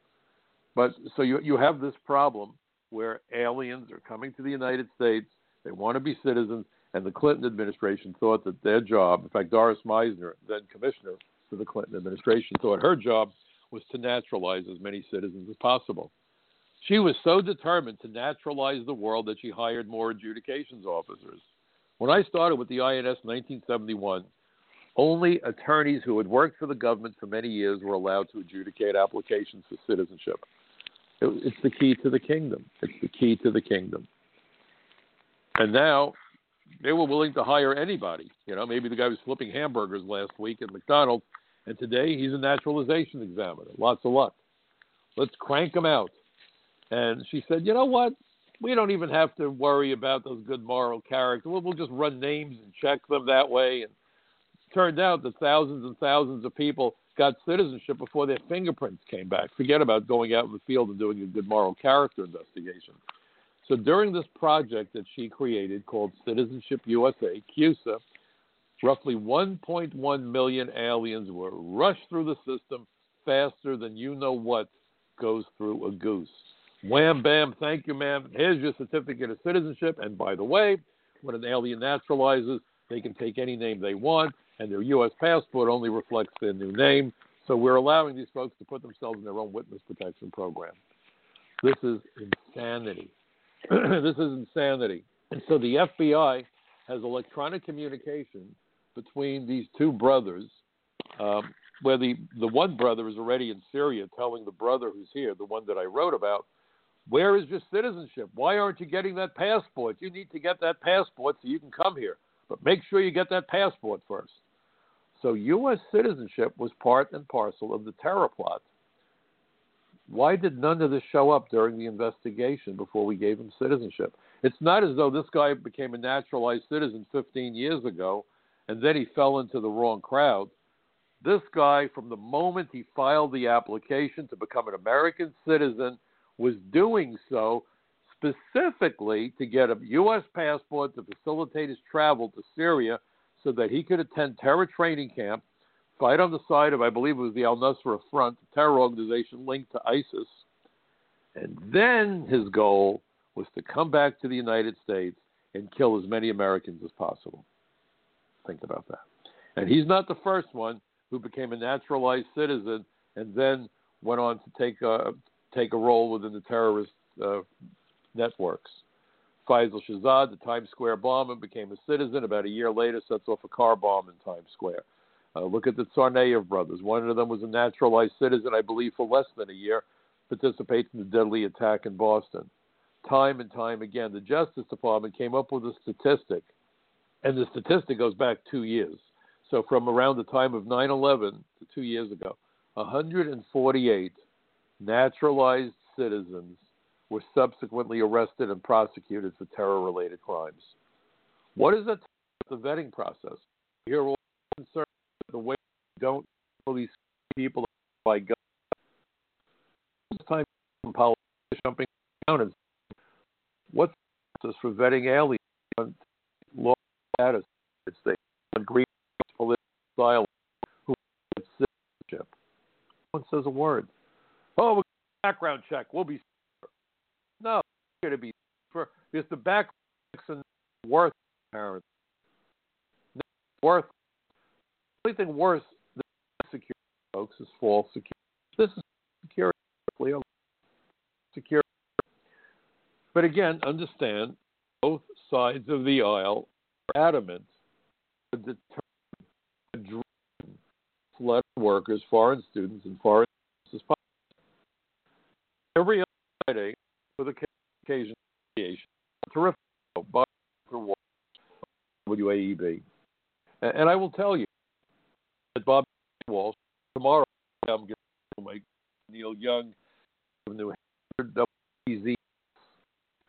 But so you you have this problem where aliens are coming to the United States. They want to be citizens, and the Clinton administration thought that their job, in fact, Doris Meissner, then commissioner for the Clinton administration, thought her job was to naturalize as many citizens as possible. She was so determined to naturalize the world that she hired more adjudications officers. When I started with the INS in 1971, only attorneys who had worked for the government for many years were allowed to adjudicate applications for citizenship. It, it's the key to the kingdom. It's the key to the kingdom. And now they were willing to hire anybody. You know, maybe the guy was flipping hamburgers last week at McDonald's, and today he's a naturalization examiner. Lots of luck. Let's crank him out. And she said, you know what? We don't even have to worry about those good moral character. We'll, we'll just run names and check them that way. And turned out that thousands and thousands of people got citizenship before their fingerprints came back. Forget about going out in the field and doing a good moral character investigation. So during this project that she created called Citizenship USA, CUSA, roughly 1.1 million aliens were rushed through the system faster than you know what goes through a goose. Wham, bam, thank you, ma'am. Here's your certificate of citizenship. And by the way, when an alien naturalizes, they can take any name they want and their U.S. passport only reflects their new name. So we're allowing these folks to put themselves in their own witness protection program. This is insanity. (clears throat) this is insanity. And so the FBI has electronic communication between these two brothers, um, where the, the one brother is already in Syria telling the brother who's here, the one that I wrote about, where is your citizenship? Why aren't you getting that passport? You need to get that passport so you can come here. But make sure you get that passport first. So U.S. citizenship was part and parcel of the terror plot. Why did none of this show up during the investigation before we gave him citizenship? It's not as though this guy became a naturalized citizen 15 years ago and then he fell into the wrong crowd. This guy, from the moment he filed the application to become an American citizen, was doing so specifically to get a U.S. passport to facilitate his travel to Syria that he could attend terror training camp, fight on the side of, I believe it was the Al Nusra Front, a terror organization linked to ISIS. And then his goal was to come back to the United States and kill as many Americans as possible. Think about that. And he's not the first one who became a naturalized citizen and then went on to take a, take a role within the terrorist uh, networks. Faisal Shahzad, the Times Square bomber, became a citizen. About a year later, sets off a car bomb in Times Square. Uh, look at the Tsarnaev brothers. One of them was a naturalized citizen, I believe, for less than a year, participates in the deadly attack in Boston. Time and time again, the Justice Department came up with a statistic, and the statistic goes back two years. So from around the time of 9/11 to two years ago, 148 naturalized citizens were subsequently arrested and prosecuted for terror-related crimes. What is? The vetting process. You're all concerned the way we don't these people by guns. Time politics jumping down and what's the process for vetting aliens on law status states on green political asylum who citizenship? No one says a word. Oh, background check. We'll be no, it's going to be for because the checks are worth apparently worth. The only thing worse than security, folks, is false security. This is security, security. But again, understand both sides of the aisle are adamant to determine flood workers, foreign students, and foreign students as possible. every other Friday for the occasion terrific Bob Walsh, WAEB. And I will tell you that Bob Walsh tomorrow I'm going to make Neil Young from New Hampshire WZ.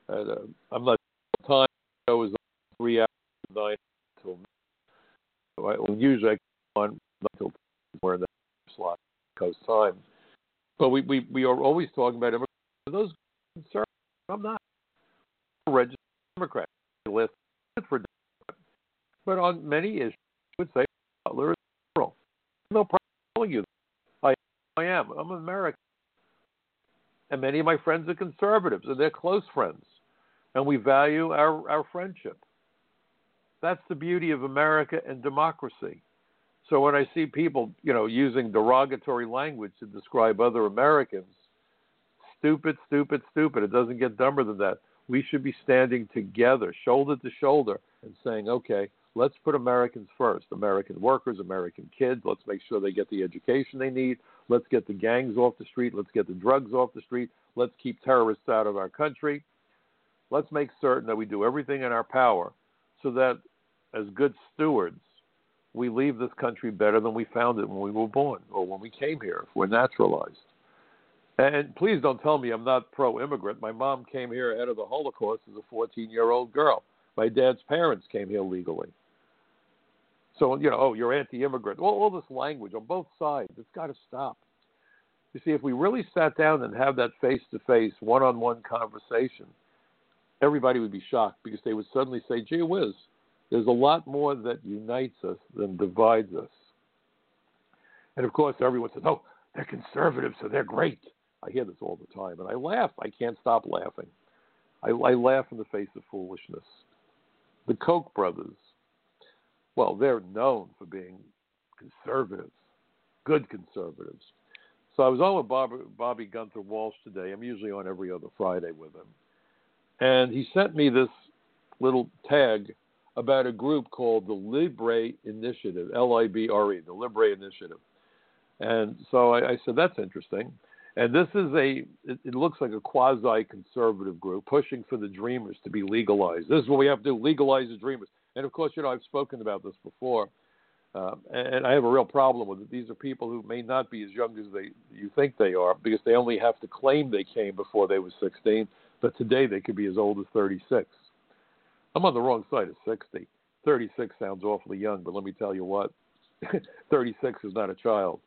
And, uh, I'm not time show is three hours nine until so I, well, usually I come on until we're in the slot coast time. But we, we, we are always talking about immigrants. Those concerns, I'm not a registered Democrat. List for but on many issues, would say Butler is liberal. No problem telling you that. I, I am. I'm American. And many of my friends are conservatives, and they're close friends. And we value our, our friendship. That's the beauty of America and democracy. So when I see people, you know, using derogatory language to describe other Americans, stupid, stupid, stupid. It doesn't get dumber than that. We should be standing together, shoulder to shoulder, and saying, okay, Let's put Americans first American workers, American kids. Let's make sure they get the education they need. Let's get the gangs off the street. Let's get the drugs off the street. Let's keep terrorists out of our country. Let's make certain that we do everything in our power so that, as good stewards, we leave this country better than we found it when we were born or when we came here, if we're naturalized. And please don't tell me I'm not pro immigrant. My mom came here ahead of the Holocaust as a 14 year old girl. My dad's parents came here legally. So, you know, oh, you're anti immigrant. All, this language on both sides, it's got to stop. You see, if we really sat down and have that face to face, one on one conversation, everybody would be shocked because they would suddenly say, gee whiz, there's a lot more that unites us than divides us. And of course, everyone says, oh, they're conservative, so they're great. I hear this all the time, and I laugh. I can't stop laughing. I, I laugh in the face of foolishness. The Koch brothers, well, they're known for being conservatives, good conservatives. So I was on with Bob, Bobby Gunther Walsh today. I'm usually on every other Friday with him. And he sent me this little tag about a group called the Libre Initiative, L I B R E, the Libre Initiative. And so I, I said, that's interesting. And this is a, it, it looks like a quasi conservative group pushing for the Dreamers to be legalized. This is what we have to do legalize the Dreamers. And of course, you know, I've spoken about this before. Uh, and I have a real problem with it. These are people who may not be as young as they you think they are because they only have to claim they came before they were 16, but today they could be as old as 36. I'm on the wrong side of 60. 36 sounds awfully young, but let me tell you what, (laughs) 36 is not a child.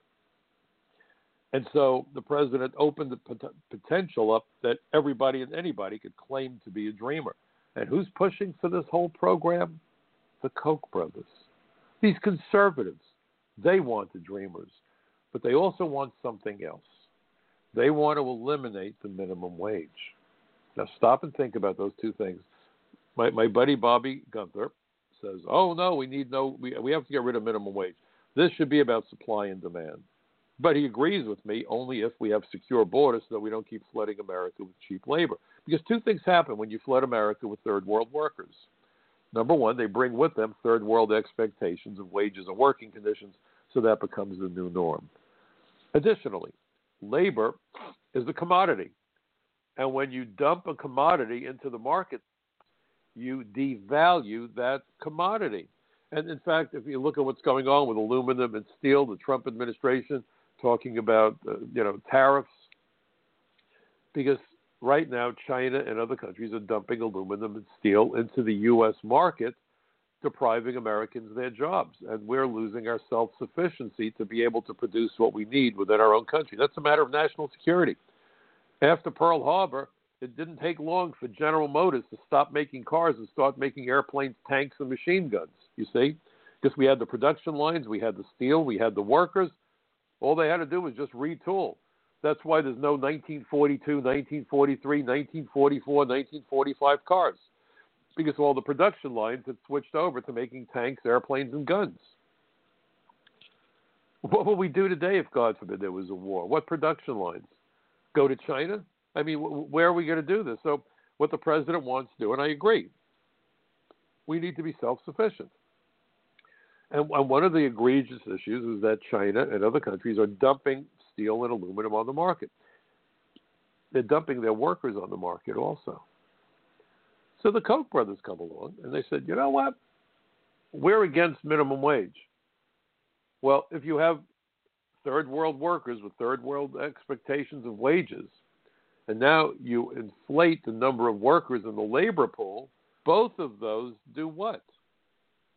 And so the president opened the pot- potential up that everybody and anybody could claim to be a dreamer. And who's pushing for this whole program? The Koch brothers. These conservatives, they want the dreamers, but they also want something else. They want to eliminate the minimum wage. Now stop and think about those two things. My, my buddy Bobby Gunther says, "Oh no, we need no. We, we have to get rid of minimum wage. This should be about supply and demand." But he agrees with me only if we have secure borders so that we don't keep flooding America with cheap labor. Because two things happen when you flood America with third world workers. Number one, they bring with them third world expectations of wages and working conditions, so that becomes the new norm. Additionally, labor is a commodity. And when you dump a commodity into the market, you devalue that commodity. And in fact, if you look at what's going on with aluminum and steel, the Trump administration talking about uh, you know tariffs, because right now China and other countries are dumping aluminum and steel into the U.S. market, depriving Americans their jobs, and we're losing our self-sufficiency to be able to produce what we need within our own country. That's a matter of national security. After Pearl Harbor, it didn't take long for General Motors to stop making cars and start making airplanes, tanks, and machine guns. You see, because we had the production lines, we had the steel, we had the workers. All they had to do was just retool. That's why there's no 1942, 1943, 1944, 1945 cars, because all the production lines had switched over to making tanks, airplanes, and guns. What would we do today if, God forbid, there was a war? What production lines? Go to China? I mean, where are we going to do this? So, what the president wants to do, and I agree, we need to be self sufficient. And, one of the egregious issues is that China and other countries are dumping steel and aluminum on the market. They're dumping their workers on the market also. So the Koch brothers come along and they said, you know what? We're against minimum wage. Well, if you have third world workers with third world expectations of wages, and now you inflate the number of workers in the labor pool, both of those do what?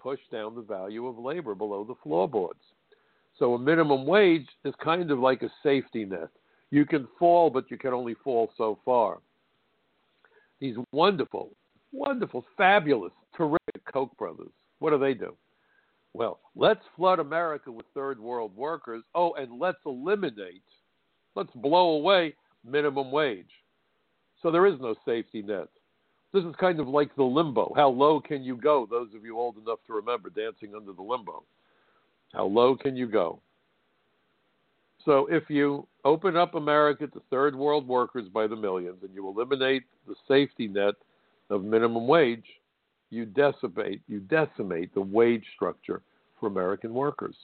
Push down the value of labor below the floorboards. So a minimum wage is kind of like a safety net. You can fall, but you can only fall so far. These wonderful, wonderful, fabulous, terrific Koch brothers, what do they do? Well, let's flood America with third world workers. Oh, and let's eliminate, let's blow away minimum wage. So there is no safety net. This is kind of like the limbo. How low can you go? Those of you old enough to remember dancing under the limbo. How low can you go? So if you open up America to third world workers by the millions and you eliminate the safety net of minimum wage, you decimate you decimate the wage structure for American workers.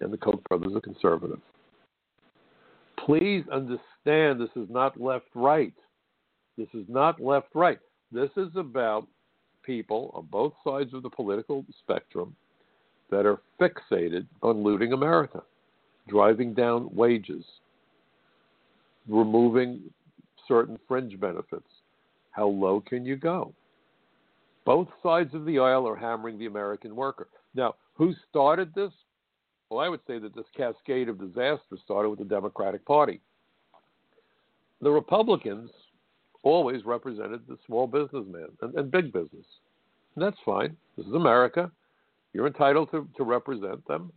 And the Koch brothers are conservative. Please understand this is not left right. This is not left right. This is about people on both sides of the political spectrum that are fixated on looting America, driving down wages, removing certain fringe benefits. How low can you go? Both sides of the aisle are hammering the American worker. Now, who started this? Well, I would say that this cascade of disaster started with the Democratic Party. The Republicans always represented the small businessman and, and big business. And that's fine. This is America. You're entitled to, to represent them.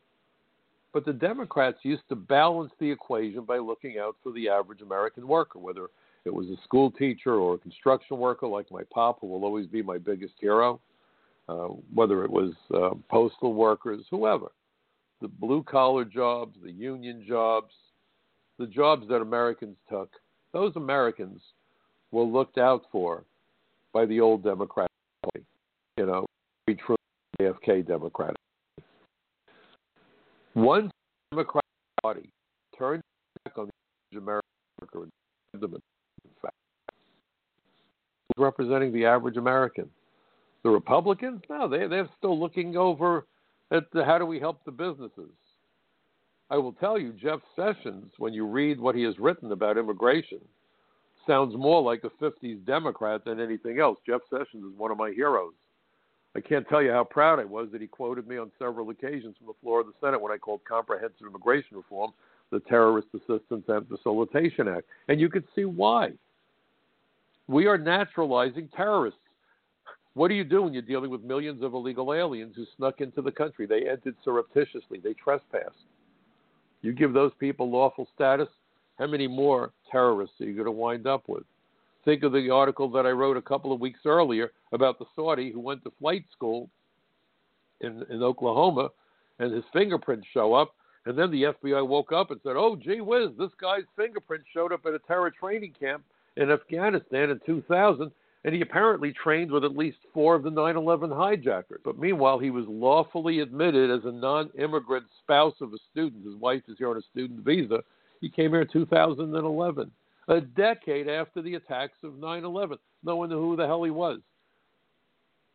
But the Democrats used to balance the equation by looking out for the average American worker, whether it was a school teacher or a construction worker like my pop, who will always be my biggest hero, uh, whether it was uh, postal workers, whoever. The blue collar jobs, the union jobs, the jobs that Americans took, those Americans were looked out for by the old Democratic Party. You know, the true JFK Democratic. Party. Once the Democratic Party turned back on the American worker in fact, representing the average American. The Republicans, no, they they're still looking over at the, how do we help the businesses. I will tell you, Jeff Sessions, when you read what he has written about immigration, sounds more like a 50s Democrat than anything else. Jeff Sessions is one of my heroes. I can't tell you how proud I was that he quoted me on several occasions from the floor of the Senate when I called comprehensive immigration reform the Terrorist Assistance and Facilitation Act. And you could see why. We are naturalizing terrorists. What do you do when you're dealing with millions of illegal aliens who snuck into the country? They entered surreptitiously, they trespassed. You give those people lawful status, how many more terrorists are you going to wind up with? Think of the article that I wrote a couple of weeks earlier about the Saudi who went to flight school in, in Oklahoma and his fingerprints show up. And then the FBI woke up and said, oh, gee whiz, this guy's fingerprints showed up at a terror training camp in Afghanistan in 2000, and he apparently trained with at least four of the 9 11 hijackers. But meanwhile, he was lawfully admitted as a non immigrant spouse of a student. His wife is here on a student visa. He came here in 2011 a decade after the attacks of 9 11. No one knew who the hell he was.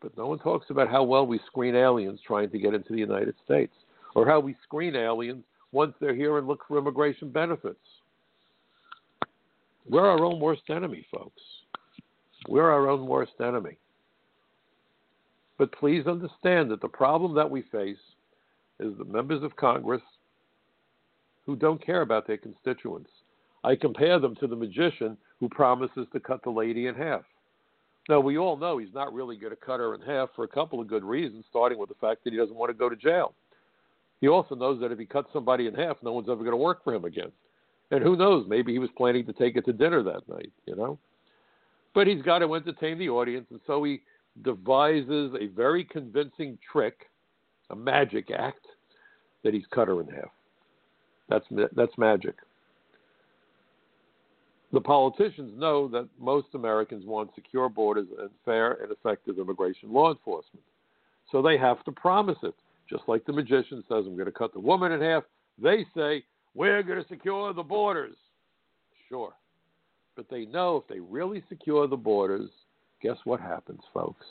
But no one talks about how well we screen aliens trying to get into the United States, or how we screen aliens once they're here and look for immigration benefits. We're our own worst enemy, folks. We're our own worst enemy. But please understand that the problem that we face is the members of Congress who don't care about their constituents. I compare them to the magician who promises to cut the lady in half. Now, we all know he's not really going to cut her in half for a couple of good reasons, starting with the fact that he doesn't want to go to jail. He also knows that if he cuts somebody in half, no one's ever going to work for him again. And who knows, maybe he was planning to take it to dinner that night, you know? But he's got to entertain the audience, and so he devises a very convincing trick, a magic act, that he's cut her in half. That's that's magic. The politicians know that most Americans want secure borders and fair and effective immigration law enforcement. So they have to promise it. Just like the magician says, I'm going to cut the woman in half, they say, we're going to secure the borders. Sure. But they know if they really secure the borders, guess what happens, folks?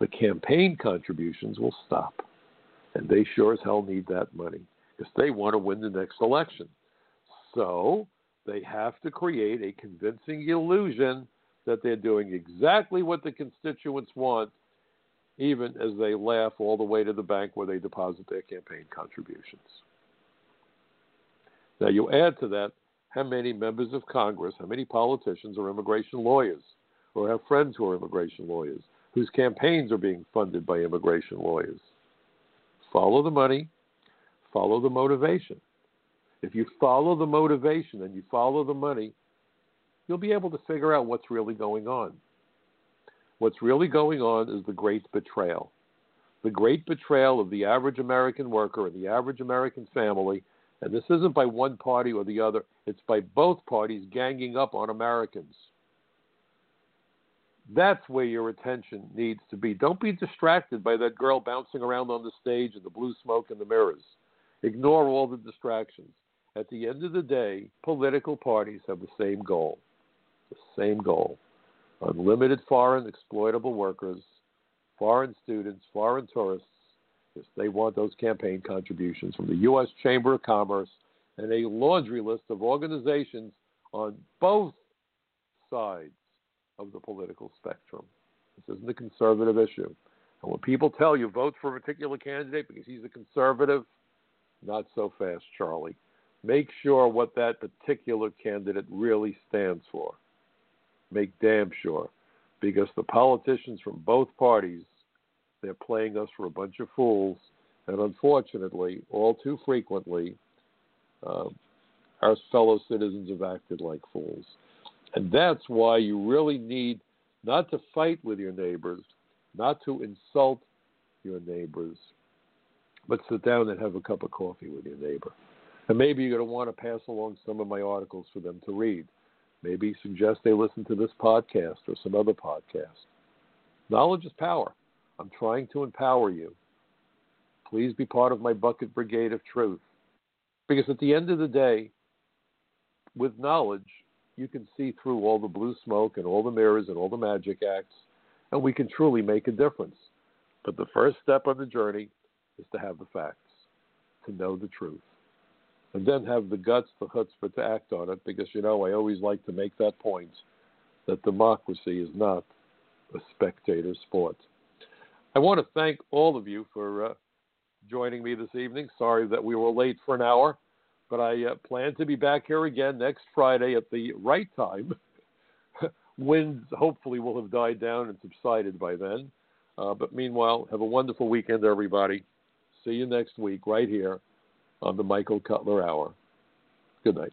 The campaign contributions will stop. And they sure as hell need that money because they want to win the next election. So they have to create a convincing illusion that they're doing exactly what the constituents want, even as they laugh all the way to the bank where they deposit their campaign contributions. Now, you add to that how many members of Congress, how many politicians are immigration lawyers or have friends who are immigration lawyers whose campaigns are being funded by immigration lawyers. Follow the money, follow the motivation. If you follow the motivation and you follow the money, you'll be able to figure out what's really going on. What's really going on is the great betrayal. The great betrayal of the average American worker and the average American family. And this isn't by one party or the other, it's by both parties ganging up on Americans. That's where your attention needs to be. Don't be distracted by that girl bouncing around on the stage and the blue smoke and the mirrors. Ignore all the distractions. At the end of the day, political parties have the same goal. The same goal. Unlimited foreign exploitable workers, foreign students, foreign tourists, because they want those campaign contributions from the U.S. Chamber of Commerce and a laundry list of organizations on both sides of the political spectrum. This isn't a conservative issue. And when people tell you vote for a particular candidate because he's a conservative, not so fast, Charlie. Make sure what that particular candidate really stands for. Make damn sure. Because the politicians from both parties, they're playing us for a bunch of fools. And unfortunately, all too frequently, uh, our fellow citizens have acted like fools. And that's why you really need not to fight with your neighbors, not to insult your neighbors, but sit down and have a cup of coffee with your neighbor. And maybe you're going to want to pass along some of my articles for them to read. Maybe suggest they listen to this podcast or some other podcast. Knowledge is power. I'm trying to empower you. Please be part of my bucket brigade of truth. Because at the end of the day, with knowledge, you can see through all the blue smoke and all the mirrors and all the magic acts, and we can truly make a difference. But the first step on the journey is to have the facts, to know the truth, and then have the guts, the chutzpah to act on it. Because you know, I always like to make that point that democracy is not a spectator sport. I want to thank all of you for uh, joining me this evening. Sorry that we were late for an hour. But I uh, plan to be back here again next Friday at the right time. (laughs) Winds hopefully will have died down and subsided by then. Uh, but meanwhile, have a wonderful weekend, everybody. See you next week right here on the Michael Cutler Hour. Good night.